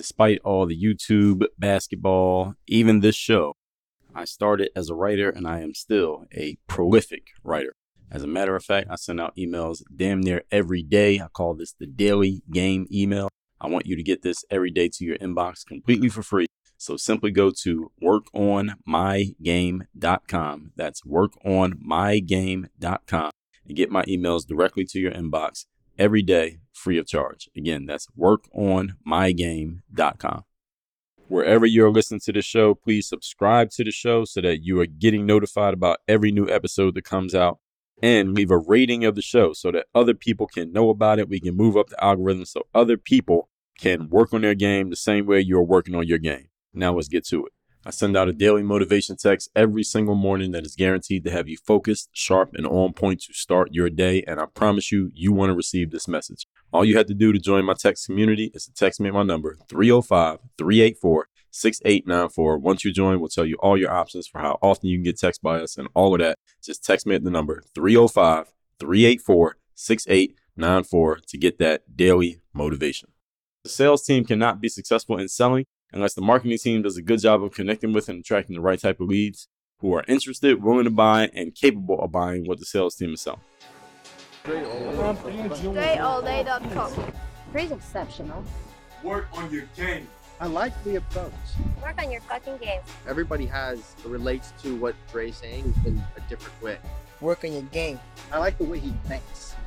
Despite all the YouTube, basketball, even this show, I started as a writer and I am still a prolific writer. As a matter of fact, I send out emails damn near every day. I call this the daily game email. I want you to get this every day to your inbox completely for free. So simply go to workonmygame.com. That's workonmygame.com and get my emails directly to your inbox every day free of charge. Again, that's workonmygame.com. Wherever you're listening to the show, please subscribe to the show so that you are getting notified about every new episode that comes out and leave a rating of the show so that other people can know about it. We can move up the algorithm so other people can work on their game the same way you're working on your game. Now let's get to it. I send out a daily motivation text every single morning that is guaranteed to have you focused, sharp, and on point to start your day. And I promise you, you want to receive this message. All you have to do to join my text community is to text me at my number 305 384 6894. Once you join, we'll tell you all your options for how often you can get text by us and all of that. Just text me at the number 305 384 6894 to get that daily motivation. The sales team cannot be successful in selling unless the marketing team does a good job of connecting with and attracting the right type of leads who are interested, willing to buy, and capable of buying what the sales team is selling. DreAllDay.com. Pretty exceptional. Work on your game. I like the approach. Work on your fucking game. Everybody has relates to what Dre's saying in a different way. Work on your game. I like the way he thinks.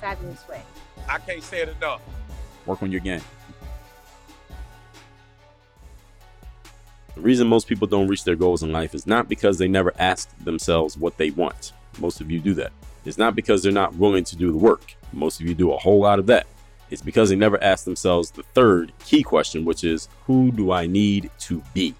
fabulous way. I can't say it enough. Work on your game. The reason most people don't reach their goals in life is not because they never ask themselves what they want. Most of you do that. It's not because they're not willing to do the work. Most of you do a whole lot of that. It's because they never ask themselves the third key question, which is who do I need to be?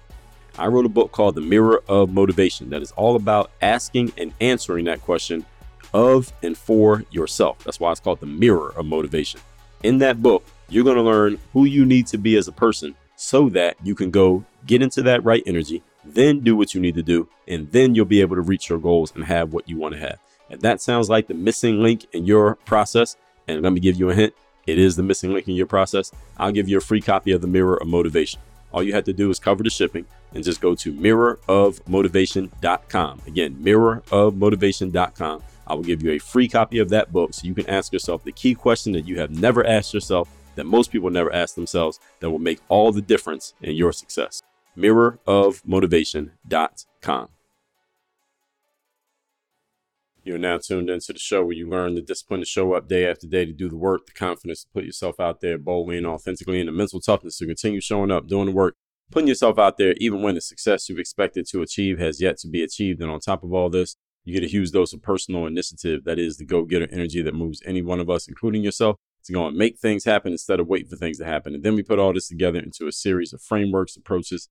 I wrote a book called The Mirror of Motivation that is all about asking and answering that question of and for yourself. That's why it's called The Mirror of Motivation. In that book, you're going to learn who you need to be as a person so that you can go get into that right energy, then do what you need to do, and then you'll be able to reach your goals and have what you want to have. If that sounds like the missing link in your process, and let me give you a hint, it is the missing link in your process, I'll give you a free copy of the Mirror of Motivation. All you have to do is cover the shipping and just go to mirrorofmotivation.com. Again, mirrorofmotivation.com. I will give you a free copy of that book so you can ask yourself the key question that you have never asked yourself, that most people never ask themselves, that will make all the difference in your success. Mirrorofmotivation.com. You're now tuned into the show where you learn the discipline to show up day after day to do the work, the confidence to put yourself out there boldly and authentically, and the mental toughness to continue showing up, doing the work, putting yourself out there, even when the success you've expected to achieve has yet to be achieved. And on top of all this, you get a huge dose of personal initiative that is the go getter energy that moves any one of us, including yourself, to go and make things happen instead of waiting for things to happen. And then we put all this together into a series of frameworks, approaches,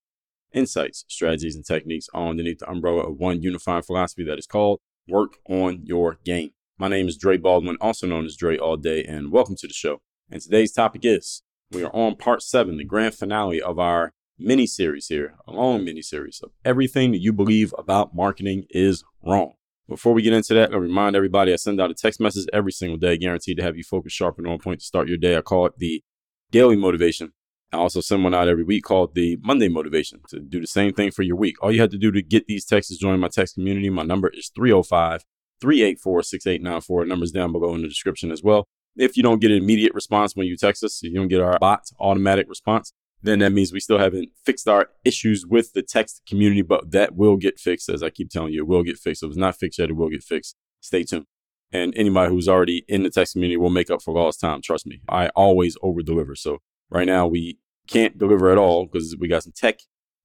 insights, strategies, and techniques all underneath the umbrella of one unifying philosophy that is called work on your game. My name is Dre Baldwin, also known as Dre All Day, and welcome to the show. And today's topic is we are on part seven, the grand finale of our mini series here, a long mini series of everything that you believe about marketing is wrong. Before we get into that, I remind everybody I send out a text message every single day, guaranteed to have you focused, sharp, and on point to start your day. I call it the daily motivation. I also send one out every week called the Monday Motivation to do the same thing for your week. All you have to do to get these texts is join my text community. My number is 305 384 6894. Numbers down below in the description as well. If you don't get an immediate response when you text us, you don't get our bot automatic response, then that means we still haven't fixed our issues with the text community, but that will get fixed. As I keep telling you, it will get fixed. If it's not fixed yet, it will get fixed. Stay tuned. And anybody who's already in the text community will make up for lost time. Trust me. I always over deliver. So right now we can't deliver at all because we got some tech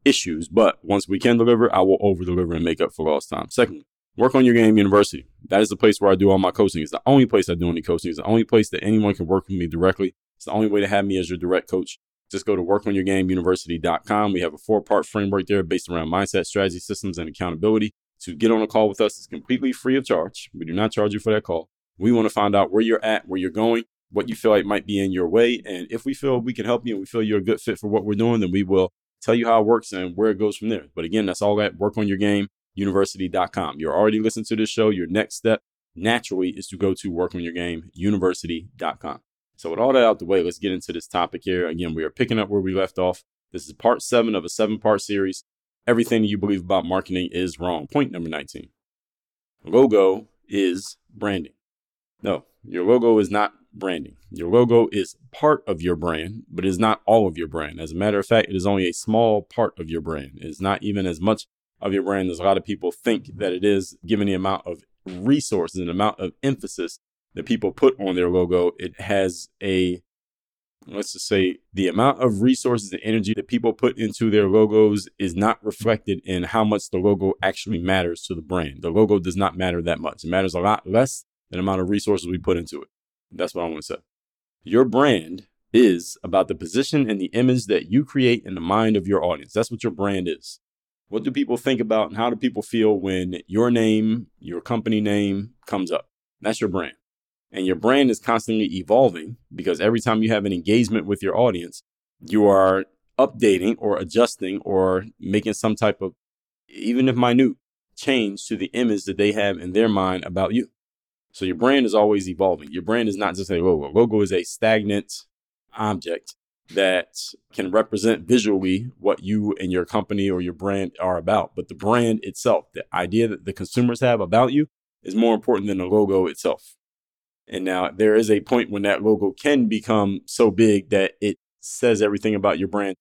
issues. But once we can deliver, I will over deliver and make up for lost time. Secondly, work on your game university. That is the place where I do all my coaching. It's the only place I do any coaching. It's the only place that anyone can work with me directly. It's the only way to have me as your direct coach just go to workonyourgameuniversity.com. We have a four part framework there based around mindset, strategy, systems, and accountability. To get on a call with us is completely free of charge. We do not charge you for that call. We want to find out where you're at, where you're going, what you feel like might be in your way. And if we feel we can help you and we feel you're a good fit for what we're doing, then we will tell you how it works and where it goes from there. But again, that's all at workonyourgameuniversity.com. You're already listening to this show. Your next step naturally is to go to workonyourgameuniversity.com. So with all that out the way, let's get into this topic here. Again, we are picking up where we left off. This is part seven of a seven part series. Everything you believe about marketing is wrong. Point number 19. Logo is branding. No, your logo is not branding. Your logo is part of your brand, but is not all of your brand. As a matter of fact, it is only a small part of your brand. It is not even as much of your brand as a lot of people think that it is, given the amount of resources and amount of emphasis that people put on their logo. It has a let's just say the amount of resources and energy that people put into their logos is not reflected in how much the logo actually matters to the brand. The logo does not matter that much. It matters a lot less than the amount of resources we put into it. That's what I want to say. Your brand is about the position and the image that you create in the mind of your audience. That's what your brand is. What do people think about and how do people feel when your name, your company name comes up? That's your brand. And your brand is constantly evolving because every time you have an engagement with your audience, you are updating or adjusting or making some type of, even if minute, change to the image that they have in their mind about you. So your brand is always evolving. Your brand is not just a logo. Logo is a stagnant object that can represent visually what you and your company or your brand are about. But the brand itself, the idea that the consumers have about you, is more important than the logo itself. And now there is a point when that logo can become so big that it says everything about your brand,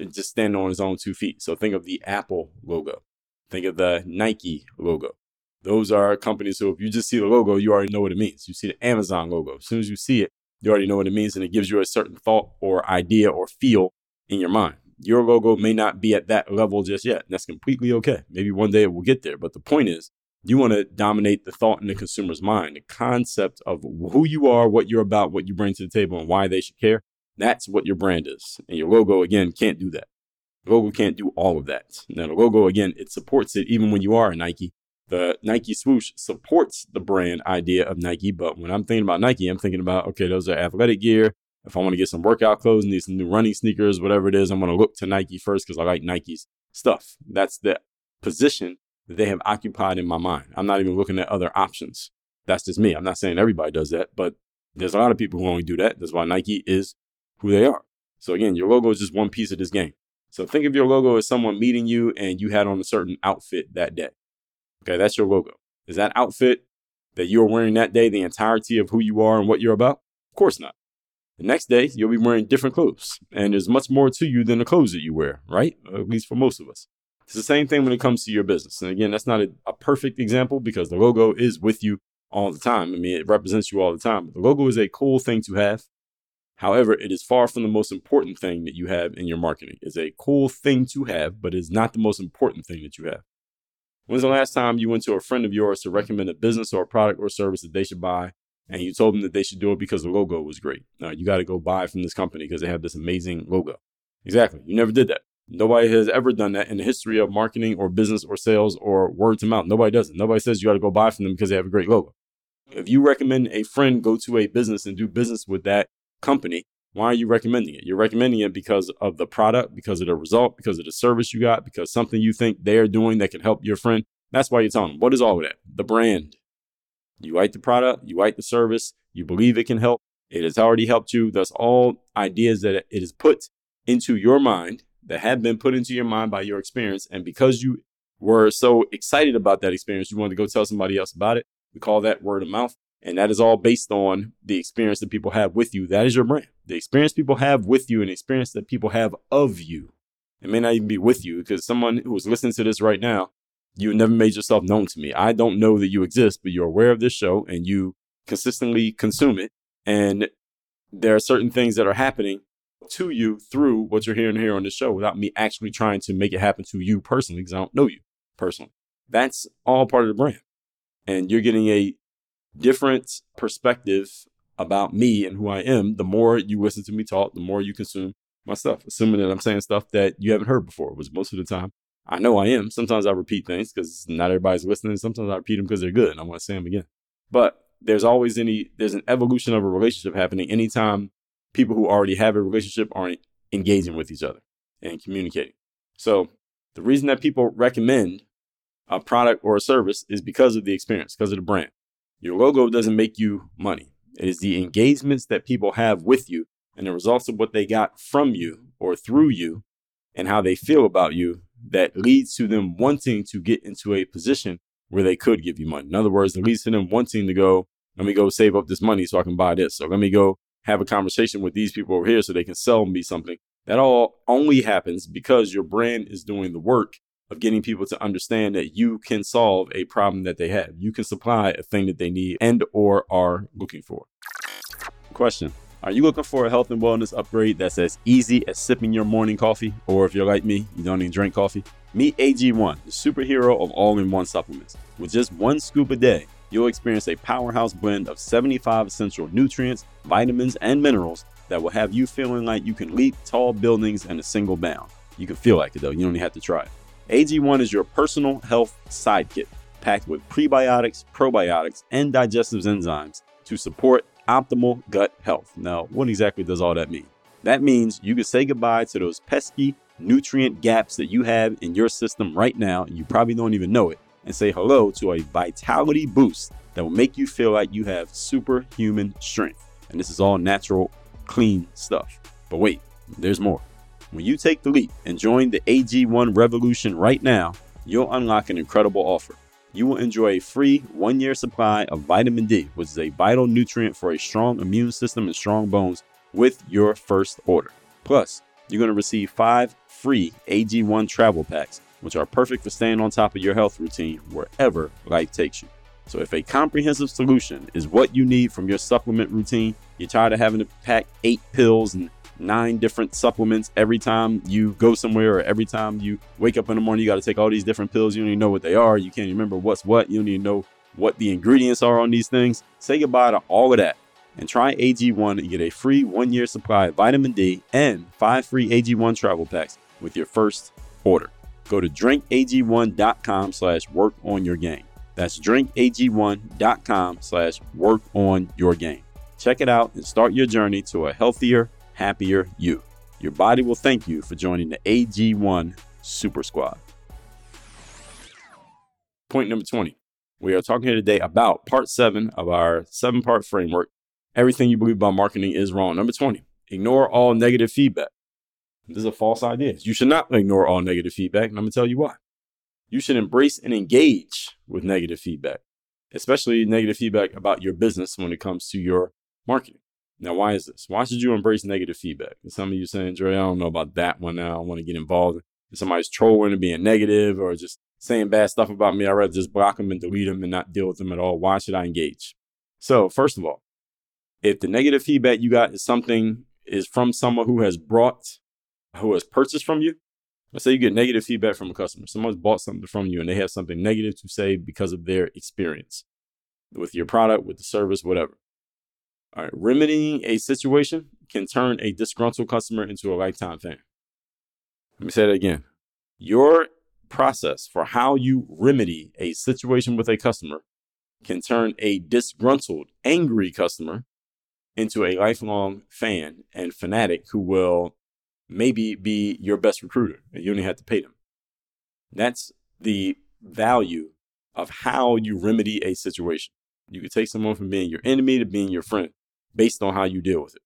uh, just standing on its own two feet. So think of the Apple logo, think of the Nike logo. Those are companies. So if you just see the logo, you already know what it means. You see the Amazon logo. As soon as you see it, you already know what it means and it gives you a certain thought or idea or feel in your mind. Your logo may not be at that level just yet. And that's completely okay. Maybe one day it will get there. But the point is, you want to dominate the thought in the consumer's mind, the concept of who you are, what you're about, what you bring to the table, and why they should care. That's what your brand is. And your logo, again, can't do that. The logo can't do all of that. Now, the logo, again, it supports it even when you are a Nike the Nike swoosh supports the brand idea of Nike. But when I'm thinking about Nike, I'm thinking about, okay, those are athletic gear. If I want to get some workout clothes, need some new running sneakers, whatever it is, I'm going to look to Nike first because I like Nike's stuff. That's the position they have occupied in my mind. I'm not even looking at other options. That's just me. I'm not saying everybody does that, but there's a lot of people who only do that. That's why Nike is who they are. So again, your logo is just one piece of this game. So think of your logo as someone meeting you and you had on a certain outfit that day. Okay, that's your logo. Is that outfit that you're wearing that day the entirety of who you are and what you're about? Of course not. The next day, you'll be wearing different clothes, and there's much more to you than the clothes that you wear, right? At least for most of us. It's the same thing when it comes to your business. And again, that's not a, a perfect example because the logo is with you all the time. I mean, it represents you all the time. The logo is a cool thing to have. However, it is far from the most important thing that you have in your marketing. It's a cool thing to have, but it's not the most important thing that you have. When's the last time you went to a friend of yours to recommend a business or a product or service that they should buy and you told them that they should do it because the logo was great? Uh, you got to go buy from this company because they have this amazing logo. Exactly. You never did that. Nobody has ever done that in the history of marketing or business or sales or word to mouth. Nobody does it. Nobody says you got to go buy from them because they have a great logo. If you recommend a friend go to a business and do business with that company, why are you recommending it? You're recommending it because of the product, because of the result, because of the service you got, because something you think they're doing that can help your friend. That's why you're telling them. What is all of that? The brand. You like the product, you like the service, you believe it can help. It has already helped you. That's all ideas that it is put into your mind that have been put into your mind by your experience. And because you were so excited about that experience, you wanted to go tell somebody else about it. We call that word of mouth. And that is all based on the experience that people have with you. That is your brand. The experience people have with you and the experience that people have of you. It may not even be with you because someone who is listening to this right now, you never made yourself known to me. I don't know that you exist, but you're aware of this show and you consistently consume it. And there are certain things that are happening to you through what you're hearing here on the show without me actually trying to make it happen to you personally because I don't know you personally. That's all part of the brand. And you're getting a different perspective about me and who I am, the more you listen to me talk, the more you consume, my stuff, assuming that I'm saying stuff that you haven't heard before, which most of the time I know I am. Sometimes I repeat things because not everybody's listening. Sometimes I repeat them because they're good and I want to say them again. But there's always any, there's an evolution of a relationship happening anytime people who already have a relationship aren't engaging with each other and communicating. So the reason that people recommend a product or a service is because of the experience, because of the brand. Your logo doesn't make you money. It is the engagements that people have with you and the results of what they got from you or through you and how they feel about you that leads to them wanting to get into a position where they could give you money. In other words, it leads to them wanting to go, let me go save up this money so I can buy this. So let me go have a conversation with these people over here so they can sell me something. That all only happens because your brand is doing the work of getting people to understand that you can solve a problem that they have. You can supply a thing that they need and or are looking for. Question. Are you looking for a health and wellness upgrade that's as easy as sipping your morning coffee? Or if you're like me, you don't even drink coffee? Meet AG1, the superhero of all in one supplements. With just one scoop a day, you'll experience a powerhouse blend of 75 essential nutrients, vitamins, and minerals that will have you feeling like you can leap tall buildings in a single bound. You can feel like it though, you don't even have to try it. AG1 is your personal health sidekick, packed with prebiotics, probiotics, and digestive enzymes to support optimal gut health. Now, what exactly does all that mean? That means you can say goodbye to those pesky nutrient gaps that you have in your system right now, you probably don't even know it, and say hello to a vitality boost that will make you feel like you have superhuman strength. And this is all natural, clean stuff. But wait, there's more. When you take the leap and join the AG1 revolution right now, you'll unlock an incredible offer you will enjoy a free one year supply of vitamin D, which is a vital nutrient for a strong immune system and strong bones, with your first order. Plus, you're going to receive five free AG1 travel packs, which are perfect for staying on top of your health routine wherever life takes you. So, if a comprehensive solution is what you need from your supplement routine, you're tired of having to pack eight pills and nine different supplements every time you go somewhere or every time you wake up in the morning. You got to take all these different pills. You don't even know what they are. You can't remember what's what. You don't even know what the ingredients are on these things. Say goodbye to all of that and try AG1 and get a free one year supply of vitamin D and five free AG1 travel packs with your first order. Go to drinkag1.com slash work on your game. That's drinkag1.com slash work on your game. Check it out and start your journey to a healthier, happier you. Your body will thank you for joining the AG1 Super Squad. Point number 20. We are talking here today about part seven of our seven part framework. Everything you believe about marketing is wrong. Number 20. Ignore all negative feedback. This is a false idea. You should not ignore all negative feedback, and I'm to tell you why. You should embrace and engage with negative feedback, especially negative feedback about your business when it comes to your marketing. Now, why is this? Why should you embrace negative feedback? And some of you saying, Dre, I don't know about that one now. I want to get involved. If somebody's trolling and being negative or just saying bad stuff about me, I'd rather just block them and delete them and not deal with them at all. Why should I engage? So, first of all, if the negative feedback you got is something is from someone who has brought, who has purchased from you, let's say you get negative feedback from a customer, someone's bought something from you and they have something negative to say because of their experience with your product, with the service, whatever. All right, remedying a situation can turn a disgruntled customer into a lifetime fan. Let me say that again. Your process for how you remedy a situation with a customer can turn a disgruntled, angry customer into a lifelong fan and fanatic who will maybe be your best recruiter and you only have to pay them. That's the value of how you remedy a situation. You can take someone from being your enemy to being your friend based on how you deal with it.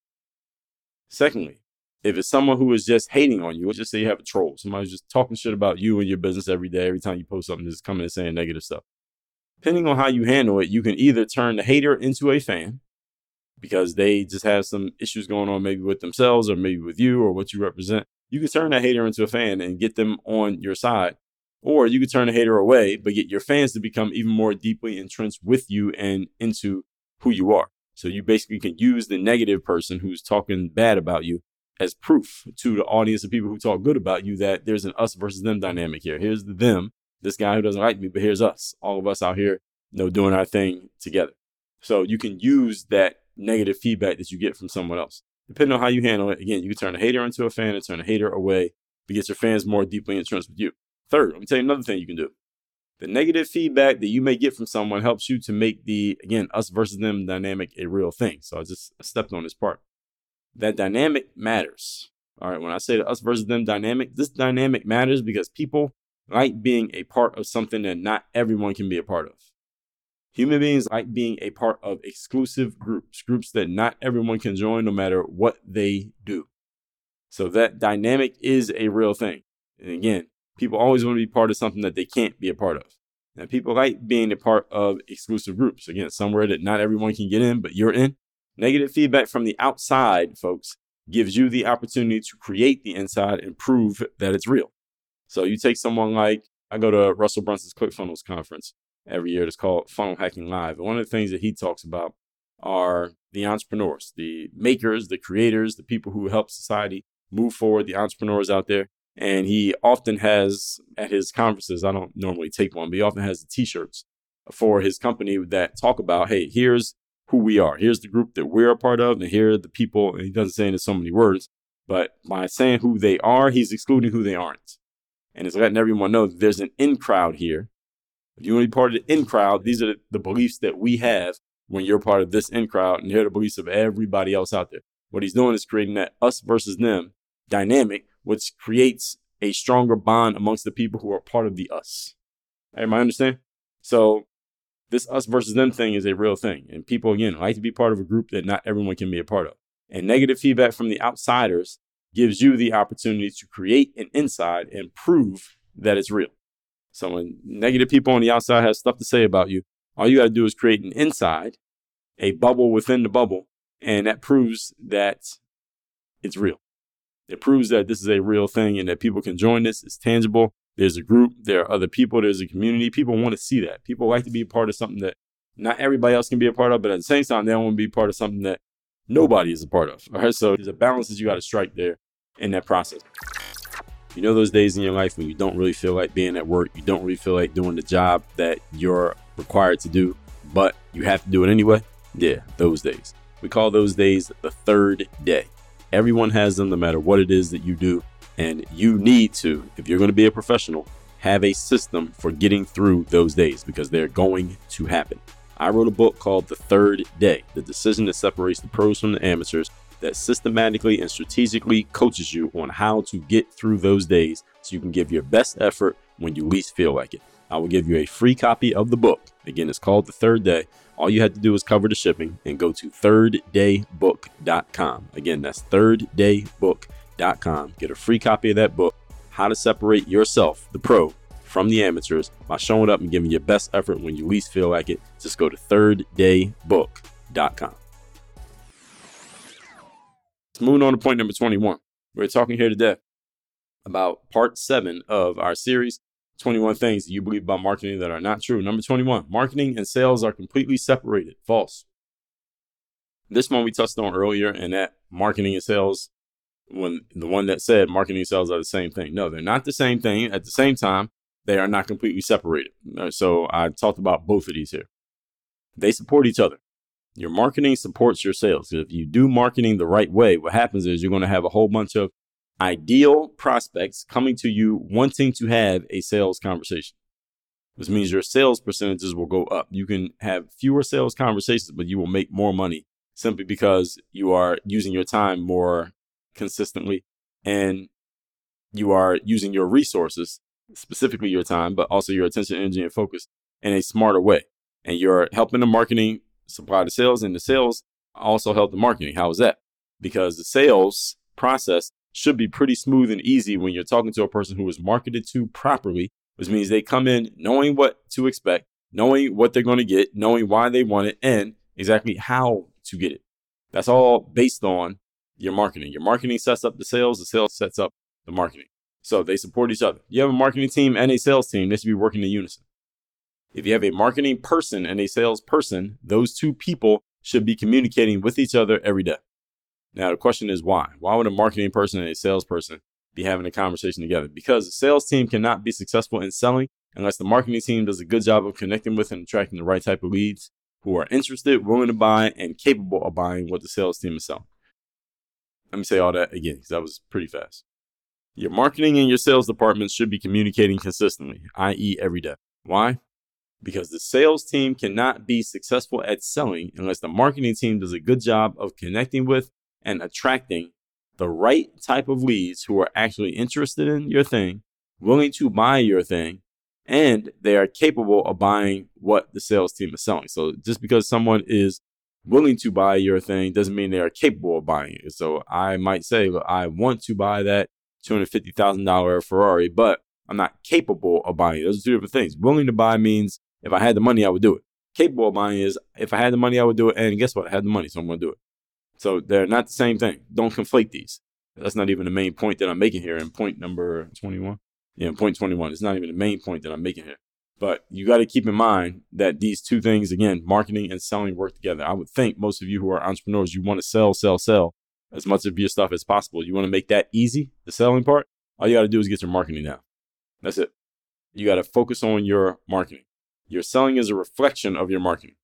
Secondly, if it's someone who is just hating on you, let's just say you have a troll, somebody's just talking shit about you and your business every day, every time you post something, just coming and saying negative stuff. Depending on how you handle it, you can either turn the hater into a fan because they just have some issues going on, maybe with themselves or maybe with you or what you represent. You can turn that hater into a fan and get them on your side. Or you could turn the hater away, but get your fans to become even more deeply entrenched with you and into who you are. So you basically can use the negative person who's talking bad about you as proof to the audience of people who talk good about you that there's an us versus them dynamic here. Here's the them, this guy who doesn't like me, but here's us, all of us out here, you know, doing our thing together. So you can use that negative feedback that you get from someone else. depending on how you handle it, again, you can turn a hater into a fan and turn a hater away but get your fans more deeply entrenched with you. Third, let me tell you another thing you can do. The negative feedback that you may get from someone helps you to make the, again, us versus them dynamic a real thing. So I just stepped on this part. That dynamic matters. All right, when I say the us versus them dynamic, this dynamic matters because people like being a part of something that not everyone can be a part of. Human beings like being a part of exclusive groups, groups that not everyone can join no matter what they do. So that dynamic is a real thing. And again, people always want to be part of something that they can't be a part of. And people like being a part of exclusive groups. Again, somewhere that not everyone can get in, but you're in. Negative feedback from the outside, folks, gives you the opportunity to create the inside and prove that it's real. So you take someone like, I go to Russell Brunson's ClickFunnels conference every year. It's called Funnel Hacking Live. And one of the things that he talks about are the entrepreneurs, the makers, the creators, the people who help society move forward, the entrepreneurs out there. And he often has at his conferences, I don't normally take one, but he often has the t shirts for his company that talk about, hey, here's who we are. Here's the group that we're a part of, and here are the people. And he doesn't say it in so many words, but by saying who they are, he's excluding who they aren't. And it's letting everyone know there's an in crowd here. If you want to be part of the in crowd, these are the, beliefs that we have when you're part of this in crowd, and here are the beliefs of everybody else out there. What he's doing is creating that us versus them dynamic, which creates a stronger bond amongst the people who are part of the us. Am I understand? So this us versus them thing is a real thing. And people, again, like to be part of a group that not everyone can be a part of. And negative feedback from the outsiders gives you the opportunity to create an inside and prove that it's real. So when negative people on the outside have stuff to say about you, all you got to do is create an inside, a bubble within the bubble, and that proves that it's real. It proves that this is a real thing and that people can join this. It's tangible. There's a group, there are other people, there's a community. People want to see that. People like to be a part of something that not everybody else can be a part of, but at the same time, they want to be part of something that nobody is a part of. All right. So there's a balance that you got to strike there in that process. You know those days in your life when you don't really feel like being at work, you don't really feel like doing the job that you're required to do, but you have to do it anyway? Yeah, those days. We call those days the third day. Everyone has them no matter what it is that you do. And you need to, if you're going to be a professional, have a system for getting through those days because they're going to happen. I wrote a book called The Third Day The Decision That Separates the Pros from the Amateurs that systematically and strategically coaches you on how to get through those days so you can give your best effort when you least feel like it. I will give you a free copy of the book. Again, it's called The Third Day. All you have to do is cover the shipping and go to thirddaybook.com. Again, that's thirddaybook.com. Get a free copy of that book, How to Separate Yourself, the Pro, from the Amateurs by showing up and giving your best effort when you least feel like it. Just go to thirddaybook.com. Moving on to point number 21. We're talking here today about part seven of our series 21 things you believe about marketing that are not true. Number 21, marketing and sales are completely separated. False. This one we touched on earlier, and that marketing and sales, when the one that said marketing and sales are the same thing. No, they're not the same thing. At the same time, they are not completely separated. So I talked about both of these here. They support each other. Your marketing supports your sales. If you do marketing the right way, what happens is you're going to have a whole bunch of ideal prospects coming to you wanting to have a sales conversation. This means your sales percentages will go up. You can have fewer sales conversations, but you will make more money simply because you are using your time more consistently and you are using your resources, specifically your time, but also your attention, energy, and focus in a smarter way. And you're helping the marketing supply the sales, and the sales also help the marketing. How is that? Because the sales process should be pretty smooth and easy when you're talking to a person who is marketed to properly, which means they come in knowing what to expect, knowing what they're going to get, knowing why they want it, and exactly how to get it. That's all based on your marketing. Your marketing sets up the sales, the sales sets up the marketing. So they support each other. You have a marketing team and a sales team, they should be working in unison. If you have a marketing person and a sales person, those two people should be communicating with each other every day. Now, the question is why? Why would a marketing person and a salesperson be having a conversation together? Because the sales team cannot be successful in selling unless the marketing team does a good job of connecting with and attracting the right type of leads who are interested, willing to buy, and capable of buying what the sales team is selling. Let me say all that again because that was pretty fast. Your marketing and your sales departments should be communicating consistently, i.e., every day. Why? Because the sales team cannot be successful at selling unless the marketing team does a good job of connecting with and attracting the right type of leads who are actually interested in your thing, willing to buy your thing, and they are capable of buying what the sales team is selling. So just because someone is willing to buy your thing doesn't mean they are capable of buying it. So I might say, look, I want to buy that $250,000 Ferrari, but I'm not capable of buying it. Those are two different things. Willing to buy means if I had the money, I would do it. Capable of buying is if I had the money, I would do it. And guess what? I had the money, so I'm going to do it. So they're not the same thing. Don't conflate these. That's not even the main point that I'm making here in point number 21. Yeah, point 21. It's not even the main point that I'm making here. But you got to keep in mind that these two things, again, marketing and selling work together. I would think most of you who are entrepreneurs, you want to sell, sell, sell as much of your stuff as possible. You want to make that easy, the selling part. All you got to do is get your marketing down. That's it. You got to focus on your marketing. Your selling is a reflection of your marketing.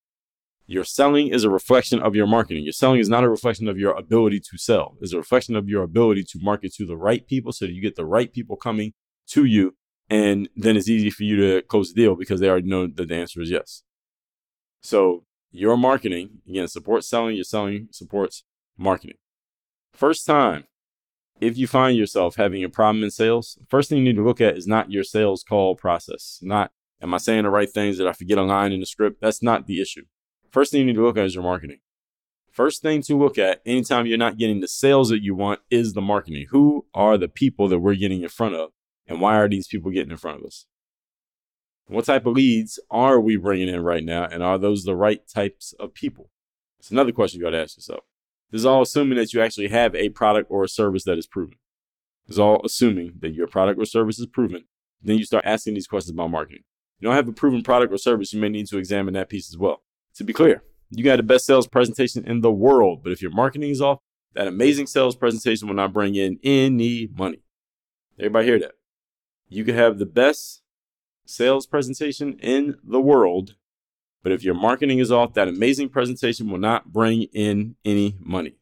Your selling is a reflection of your marketing. Your selling is not a reflection of your ability to sell. It's a reflection of your ability to market to the right people so that you get the right people coming to you. And then it's easy for you to close the deal because they already know that the answer is yes. So your marketing, again, supports selling. Your selling supports marketing. First time, if you find yourself having a problem in sales, first thing you need to look at is not your sales call process. Not, am I saying the right things? that I forget a line in the script? That's not the issue. First thing you need to look at is your marketing. First thing to look at anytime you're not getting the sales that you want is the marketing. Who are the people that we're getting in front of? And why are these people getting in front of us? What type of leads are we bringing in right now? And are those the right types of people? It's another question you got to ask yourself. This is all assuming that you actually have a product or a service that is proven. This is all assuming that your product or service is proven. Then you start asking these questions about marketing. You don't have a proven product or service, you may need to examine that piece as well. To be clear, you got the best sales presentation in the world, but if your marketing is off, that amazing sales presentation will not bring in any money. Everybody hear that? You could have the best sales presentation in the world, but if your marketing is off, that amazing presentation will not bring in any money.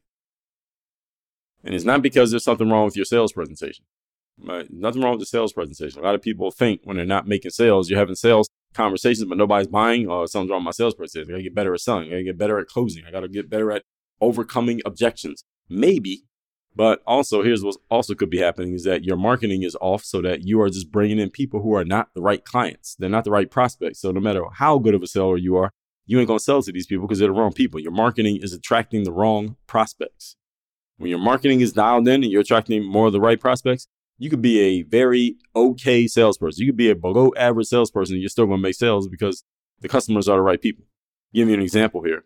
And it's not because there's something wrong with your sales presentation. Right? Nothing wrong with the sales presentation. A lot of people think when they're not making sales, you're having sales conversations, but nobody's buying. Or oh, something's wrong with my sales presentation. I gotta get better at selling. I gotta get better at closing. I gotta get better at overcoming objections. Maybe, but also here's what also could be happening is that your marketing is off so that you are just bringing in people who are not the right clients. They're not the right prospects. So no matter how good of a seller you are, you ain't gonna sell to these people because they're the wrong people. Your marketing is attracting the wrong prospects. When your marketing is dialed in and you're attracting more of the right prospects, you could be a very okay salesperson. You could be a below average salesperson you're still going to make sales because the customers are the right people. Give you an example here.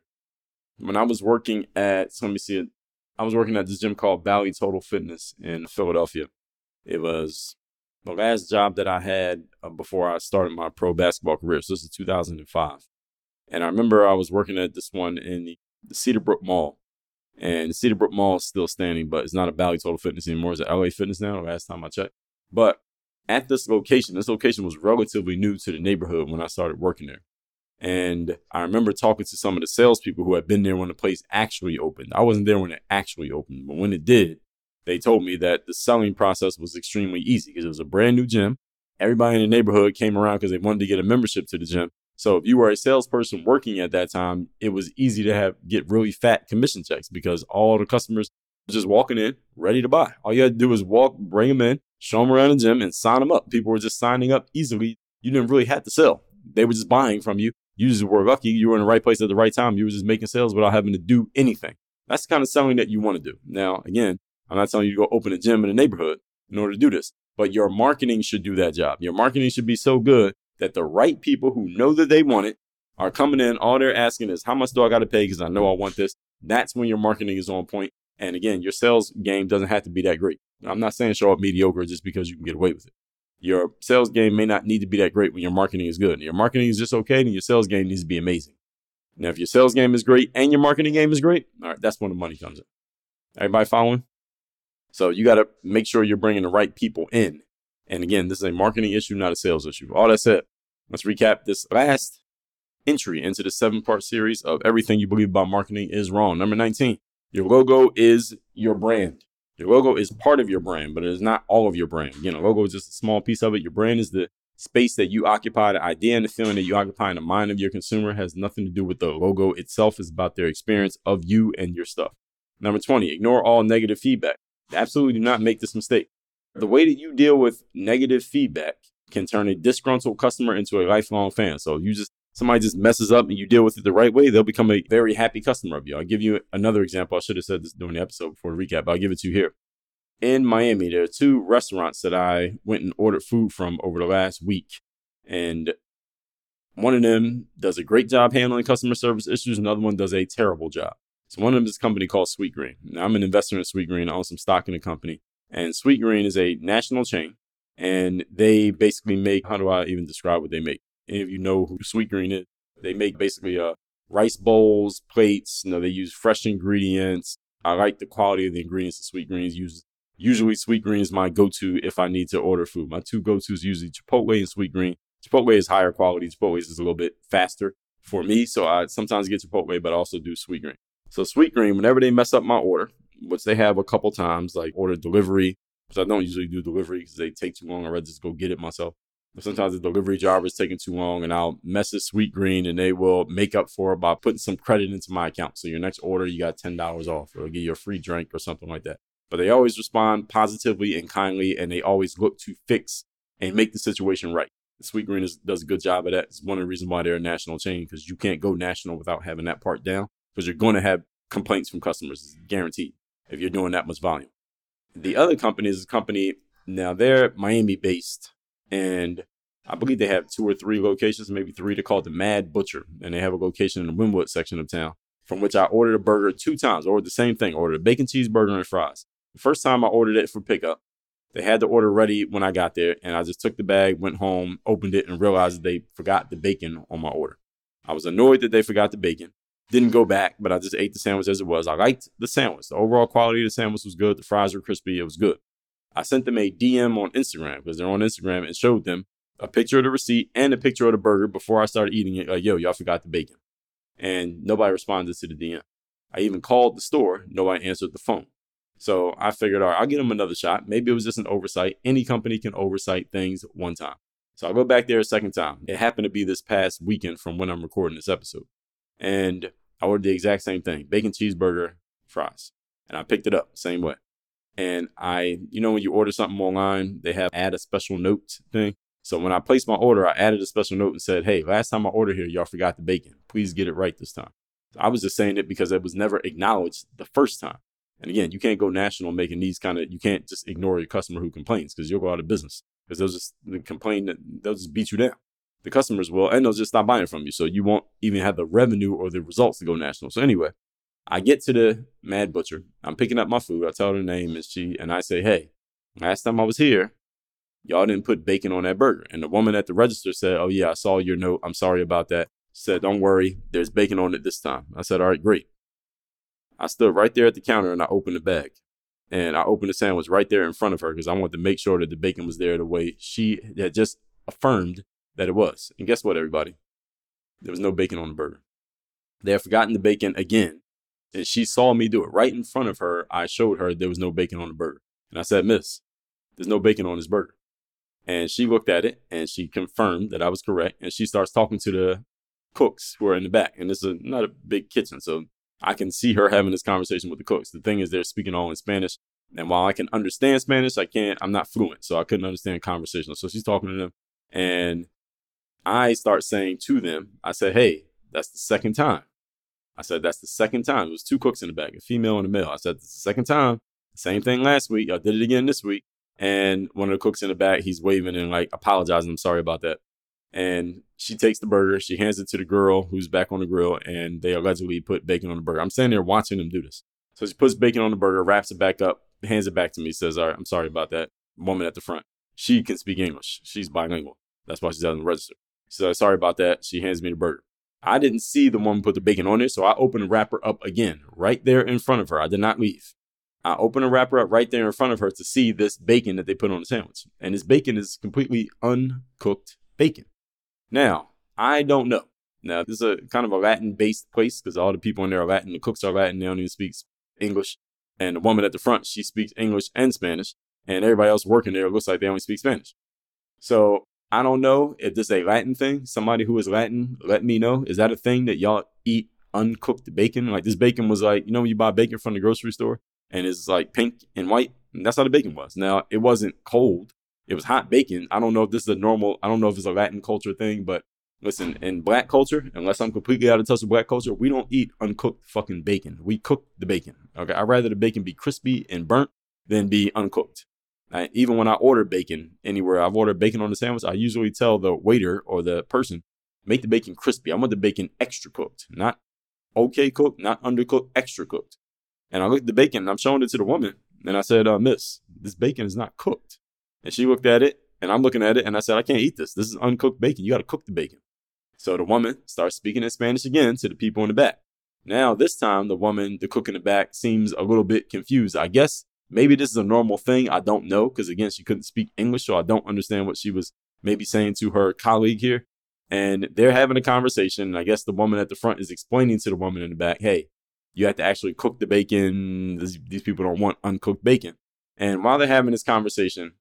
When I was working at, so let me see it. I was working at this gym called Bally Total Fitness in Philadelphia. It was the last job that I had uh, before I started my pro basketball career. So this is 2005. And I remember I was working at this one in the Cedarbrook Mall. And Cedarbrook Mall is still standing, but it's not a Bally Total Fitness anymore. It's at LA Fitness now, last time I checked. But at this location, this location was relatively new to the neighborhood when I started working there. And I remember talking to some of the salespeople who had been there when the place actually opened. I wasn't there when it actually opened, but when it did, they told me that the selling process was extremely easy because it was a brand new gym. Everybody in the neighborhood came around because they wanted to get a membership to the gym. So if you were a salesperson working at that time, it was easy to have get really fat commission checks because all the customers were just walking in ready to buy. All you had to do was walk, bring them in, show them around the gym, and sign them up. People were just signing up easily. You didn't really have to sell; they were just buying from you. You just were lucky. You were in the right place at the right time. You were just making sales without having to do anything. That's the kind of selling that you want to do. Now, again, I'm not telling you to go open a gym in the neighborhood in order to do this, but your marketing should do that job. Your marketing should be so good that the right people who know that they want it are coming in. All they're asking is, how much do I got to pay? Because I know I want this. That's when your marketing is on point. And again, your sales game doesn't have to be that great. I'm not saying show up mediocre just because you can get away with it. Your sales game may not need to be that great when your marketing is good. Your marketing is just okay, and your sales game needs to be amazing. Now, if your sales game is great and your marketing game is great, all right, that's when the money comes in. Everybody following? So you got to make sure you're bringing the right people in. And again, this is a marketing issue, not a sales issue. All that said, Let's recap this last entry into the seven part series of Everything You Believe About Marketing is Wrong. Number 19, your logo is your brand. Your logo is part of your brand, but it is not all of your brand. Again, a logo is just a small piece of it. Your brand is the space that you occupy, the idea and the feeling that you occupy in the mind of your consumer has nothing to do with the logo itself. It's about their experience of you and your stuff. Number 20, ignore all negative feedback. Absolutely do not make this mistake. The way that you deal with negative feedback can turn a disgruntled customer into a lifelong fan. So you just somebody just messes up and you deal with it the right way, they'll become a very happy customer of you. I'll give you another example. I should have said this during the episode before the recap, but I'll give it to you here. In Miami, there are two restaurants that I went and ordered food from over the last week. And one of them does a great job handling customer service issues, another one does a terrible job. So one of them is a company called Sweetgreen. Now, I'm an investor in Sweetgreen. I own some stock in the company. And Sweetgreen is a national chain. And they basically make, how do I even describe what they make? Any of you know who Sweetgreen is? They make basically uh, rice bowls, plates. You know, they use fresh ingredients. I like the quality of the ingredients that Sweetgreens uses. Usually, Sweetgreen is my go-to if I need to order food. My two go-tos usually Chipotle and Sweetgreen. Chipotle is higher quality. Chipotle is a little bit faster for me, so I sometimes get Chipotle, but I also do Sweetgreen. So Sweetgreen, whenever they mess up my order, which they have a couple times, like order delivery, which I don't usually do delivery because they take too long. I'd rather just go get it myself. But sometimes the delivery driver is taking too long and I'll message Sweetgreen and they will make up for it by putting some credit into my account. So your next order, you got $10 off or give you a free drink or something like that. But they always respond positively and kindly and they always look to fix and make the situation right. Sweetgreen is, does a good job of that. It's one of the reasons why they're a national chain because you can't go national without having that part down because you're going to have complaints from customers, it's guaranteed, if you're doing that much volume. The other company is a company, now they're Miami based and I believe they have two or three locations, maybe three. They're called the Mad Butcher, and they have a location in the Wynwood section of town, from which I ordered a burger two times. Ordered the same thing, ordered a bacon cheeseburger and fries. The first time I ordered it for pickup, they had the order ready when I got there, and I just took the bag, went home, opened it, and realized they forgot the bacon on my order. I was annoyed that they forgot the bacon. Didn't go back, but I just ate the sandwich as it was. I liked the sandwich. The overall quality of the sandwich was good. The fries were crispy. It was good. I sent them a DM on Instagram because they're on Instagram and showed them a picture of the receipt and a picture of the burger before I started eating it. Like, yo, y'all forgot the bacon. And nobody responded to the DM. I even called the store. Nobody answered the phone. So I figured, all right, I'll give them another shot. Maybe it was just an oversight. Any company can oversight things one time. So I go back there a second time. It happened to be this past weekend from when I'm recording this episode. And I ordered the exact same thing bacon cheeseburger, fries. And I picked it up same way. And I, you know, when you order something online, they have add a special note thing. So when I placed my order, I added a special note and said, hey, last time I ordered here, y'all forgot the bacon. Please get it right this time. I was just saying it because it was never acknowledged the first time. And again, you can't go national making these kind of, you can't just ignore your customer who complains because you'll go out of business because they'll just complain that they'll just beat you down. The customers will, and they'll just stop buying from you. So you won't even have the revenue or the results to go national. So anyway, I get to the Mad Butcher. I'm picking up my food. I tell her name and she, and I say, hey, last time I was here, y'all didn't put bacon on that burger. And the woman at the register said, oh yeah, I saw your note. I'm sorry about that. Said, don't worry, there's bacon on it this time. I said, all right, great. I stood right there at the counter and I opened the bag. And I opened the sandwich right there in front of her because I wanted to make sure that the bacon was there the way she had just affirmed that it was. And guess what, everybody? There was no bacon on the burger. They had forgotten the bacon again. And she saw me do it right in front of her. I showed her there was no bacon on the burger. And I said, Miss, there's no bacon on this burger. And she looked at it and she confirmed that I was correct. And she starts talking to the cooks who are in the back. And this is not a big kitchen. So I can see her having this conversation with the cooks. The thing is, they're speaking all in Spanish. And while I can understand Spanish, I can't, I'm not fluent. So I couldn't understand conversation. So she's talking to them. And I start saying to them, I said, hey, that's the second time. I said, that's the second time. It was two cooks in the back, a female and a male. I said, it's the second time. Same thing last week. I did it again this week. And one of the cooks in the back, he's waving and like apologizing. I'm sorry about that. And she takes the burger, she hands it to the girl who's back on the grill, and they allegedly put bacon on the burger. I'm standing there watching them do this. So she puts bacon on the burger, wraps it back up, hands it back to me, says, All right, I'm sorry about that. Woman at the front. She can speak English. She's bilingual. That's why she's out on the register. Said, Sorry about that. She hands me the burger. I didn't see the woman put the bacon on it, so I opened the wrapper up again, right there in front of her. I did not leave. I open the wrapper up right there in front of her to see this bacon that they put on the sandwich. And this bacon is completely uncooked bacon. Now, I don't know. Now, this is a kind of a Latin based place because all the people in there are Latin. The cooks are Latin. They don't even speak English. And the woman at the front, she speaks English and Spanish, and everybody else working there looks like they only speak Spanish. So I don't know if this is a Latin thing. Somebody who is Latin, let me know. Is that a thing that y'all eat uncooked bacon? Like this bacon was like, you know, when you buy bacon from the grocery store and it's like pink and white. And that's how the bacon was. Now it wasn't cold. It was hot bacon. I don't know if this is a normal, I don't know if it's a Latin culture thing, but listen, in black culture, unless I'm completely out of touch with black culture, we don't eat uncooked fucking bacon. We cook the bacon. Okay. I'd rather the bacon be crispy and burnt than be uncooked. I, even when I order bacon anywhere, I've ordered bacon on the sandwich. I usually tell the waiter or the person, make the bacon crispy. I want the bacon extra cooked, not okay cooked, not undercooked, extra cooked. And I looked at the bacon and I'm showing it to the woman. And I said, uh, Miss, this bacon is not cooked. And she looked at it and I'm looking at it and I said, I can't eat this. This is uncooked bacon. You got to cook the bacon. So the woman starts speaking in Spanish again to the people in the back. Now, this time, the woman, the cook in the back, seems a little bit confused. I guess maybe this is a normal thing. I don't know because, again, she couldn't speak English, so I don't understand what she was maybe saying to her colleague here. And they're having a conversation. And I guess the woman at the front is explaining to the woman in the back, hey, you have to actually cook the bacon. These people don't want uncooked bacon. And while they're having this conversation,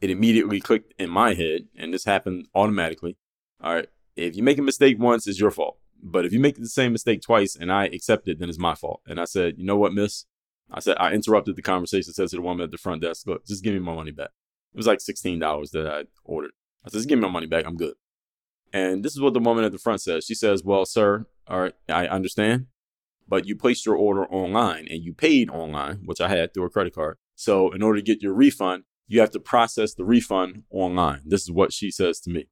it immediately clicked in my head, and this happened automatically. All right, if you make a mistake once, it's your fault. But if you make the same mistake twice and I accept it, then it's my fault. And I said, you know what, miss? I said, I interrupted the conversation, said to the woman at the front desk, look, just give me my money back. It was like $16 that I ordered. I said, just give me my money back. I'm good. And this is what the woman at the front says. She says, well, sir, all right, I understand, but you placed your order online and you paid online, which I had through a credit card. So in order to get your refund, you have to process the refund online. This is what she says to me.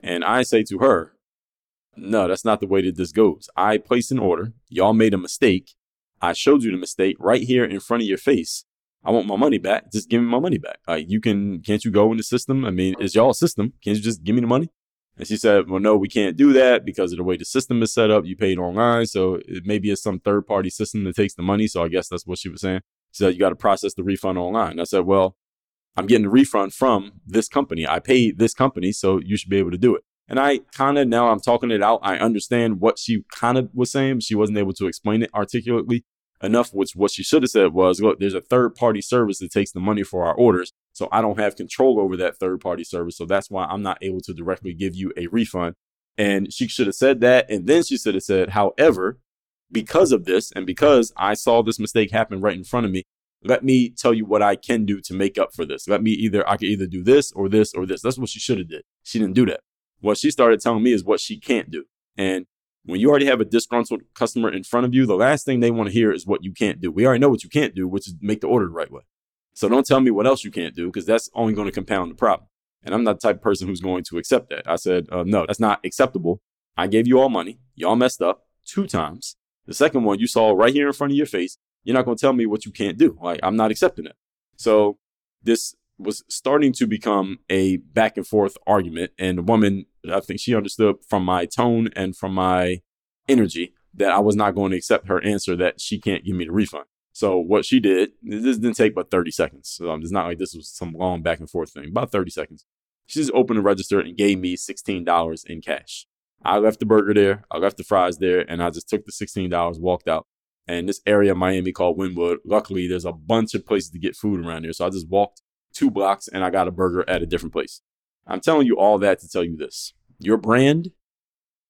And I say to her, no, that's not the way that this goes. I placed an order. Y'all made a mistake. I showed you the mistake right here in front of your face. I want my money back. Just give me my money back. Like you can, can't you go in the system? I mean, it's y'all system. Can't you just give me the money? And she said, well, no, we can't do that because of the way the system is set up. You paid online. So it maybe it's some third party system that takes the money. So I guess that's what she was saying. She said, you got to process the refund online. I said, well, I'm getting a refund from this company. I paid this company, so you should be able to do it. And I kind of, now I'm talking it out. I understand what she kind of was saying. But she wasn't able to explain it articulately enough, which what she should have said was, look, there's a third party service that takes the money for our orders. So I don't have control over that third party service. So that's why I'm not able to directly give you a refund. And she should have said that. And then she should have said, however, because of this and because I saw this mistake happen right in front of me, let me tell you what I can do to make up for this. Let me either, I can either do this or this or this. That's what she should have did. She didn't do that. What she started telling me is what she can't do. And when you already have a disgruntled customer in front of you, the last thing they want to hear is what you can't do. We already know what you can't do, which is make the order the right way. So don't tell me what else you can't do because that's only going to compound the problem. And I'm not the type of person who's going to accept that. I said, uh, no, that's not acceptable. I gave you all money. Y'all messed up two times. The second one you saw right here in front of your face. You're not going to tell me what you can't do. Like, I'm not accepting it. So this was starting to become a back and forth argument. And the woman, I think she understood from my tone and from my energy that I was not going to accept her answer that she can't give me the refund. So what she did, this didn't take but 30 seconds. So it's not like this was some long back and forth thing, about 30 seconds. She just opened the register and gave me $16 in cash. I left the burger there, I left the fries there, and I just took the $16, walked out. And this area of Miami called Wynwood, luckily there's a bunch of places to get food around here. So I just walked two blocks and I got a burger at a different place. I'm telling you all that to tell you this. Your brand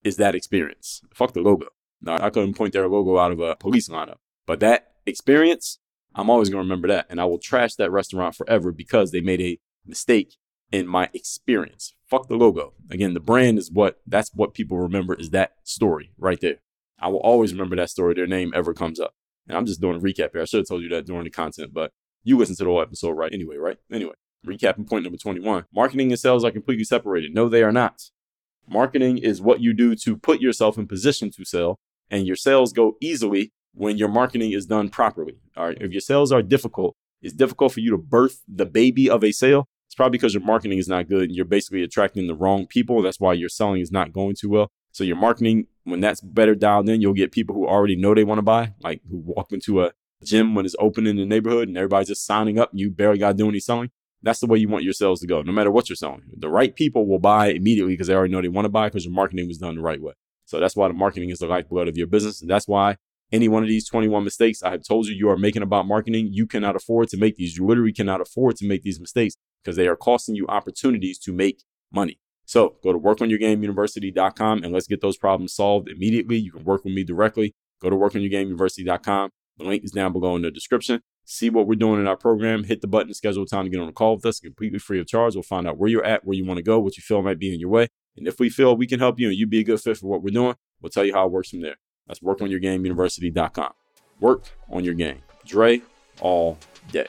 is that experience. Fuck the logo. Now, I couldn't point their logo out of a police lineup, but that experience, I'm always going to remember that. And I will trash that restaurant forever because they made a mistake in my experience. Fuck the logo. Again, the brand is what, that's what people remember is that story right there. I will always remember that story. Their name ever comes up. And I'm just doing a recap here. I should have told you that during the content, but you listen to the whole episode right anyway, right? Anyway, recapping point number 21. Marketing and sales are completely separated. No, they are not. Marketing is what you do to put yourself in position to sell, and your sales go easily when your marketing is done properly. All right. If your sales are difficult, it's difficult for you to birth the baby of a sale. It's probably because your marketing is not good and you're basically attracting the wrong people. That's why your selling is not going too well. So your marketing, when that's better dialed in, you'll get people who already know they want to buy, like who walk into a gym when it's open in the neighborhood and everybody's just signing up you barely got to do any selling. That's the way you want your sales to go, no matter what you're selling. The right people will buy immediately because they already know they want to buy because your marketing was done the right way. So that's why the marketing is the lifeblood of your business. And that's why any one of these 21 mistakes I have told you you are making about marketing, you cannot afford to make these. You literally cannot afford to make these mistakes because they are costing you opportunities to make money. So go to workonyourgameuniversity.com and let's get those problems solved immediately. You can work with me directly. Go to workonyourgameuniversity.com. Link is down below in the description. See what we're doing in our program. Hit the button to schedule time to get on a call with us completely free of charge. We'll find out where you're at, where you want to go, what you feel might be in your way. And if we feel we can help you and you'd be a good fit for what we're doing, we'll tell you how it works from there. That's workonyourgameuniversity.com. Work on your game. Dre all day.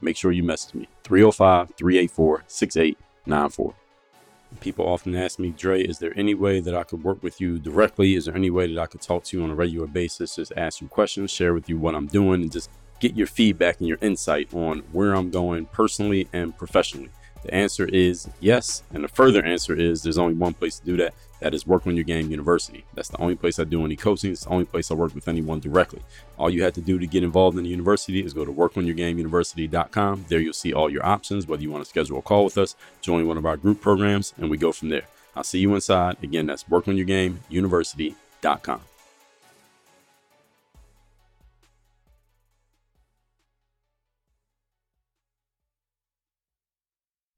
Make sure you message me 305 384 6894. People often ask me, Dre, is there any way that I could work with you directly? Is there any way that I could talk to you on a regular basis? Just ask you questions, share with you what I'm doing, and just get your feedback and your insight on where I'm going personally and professionally. The answer is yes. And the further answer is there's only one place to do that. That is Work on Your Game University. That's the only place I do any coaching. It's the only place I work with anyone directly. All you have to do to get involved in the university is go to workonyourgameuniversity.com. There you'll see all your options, whether you want to schedule a call with us, join one of our group programs, and we go from there. I'll see you inside. Again, that's workonyourgameuniversity.com.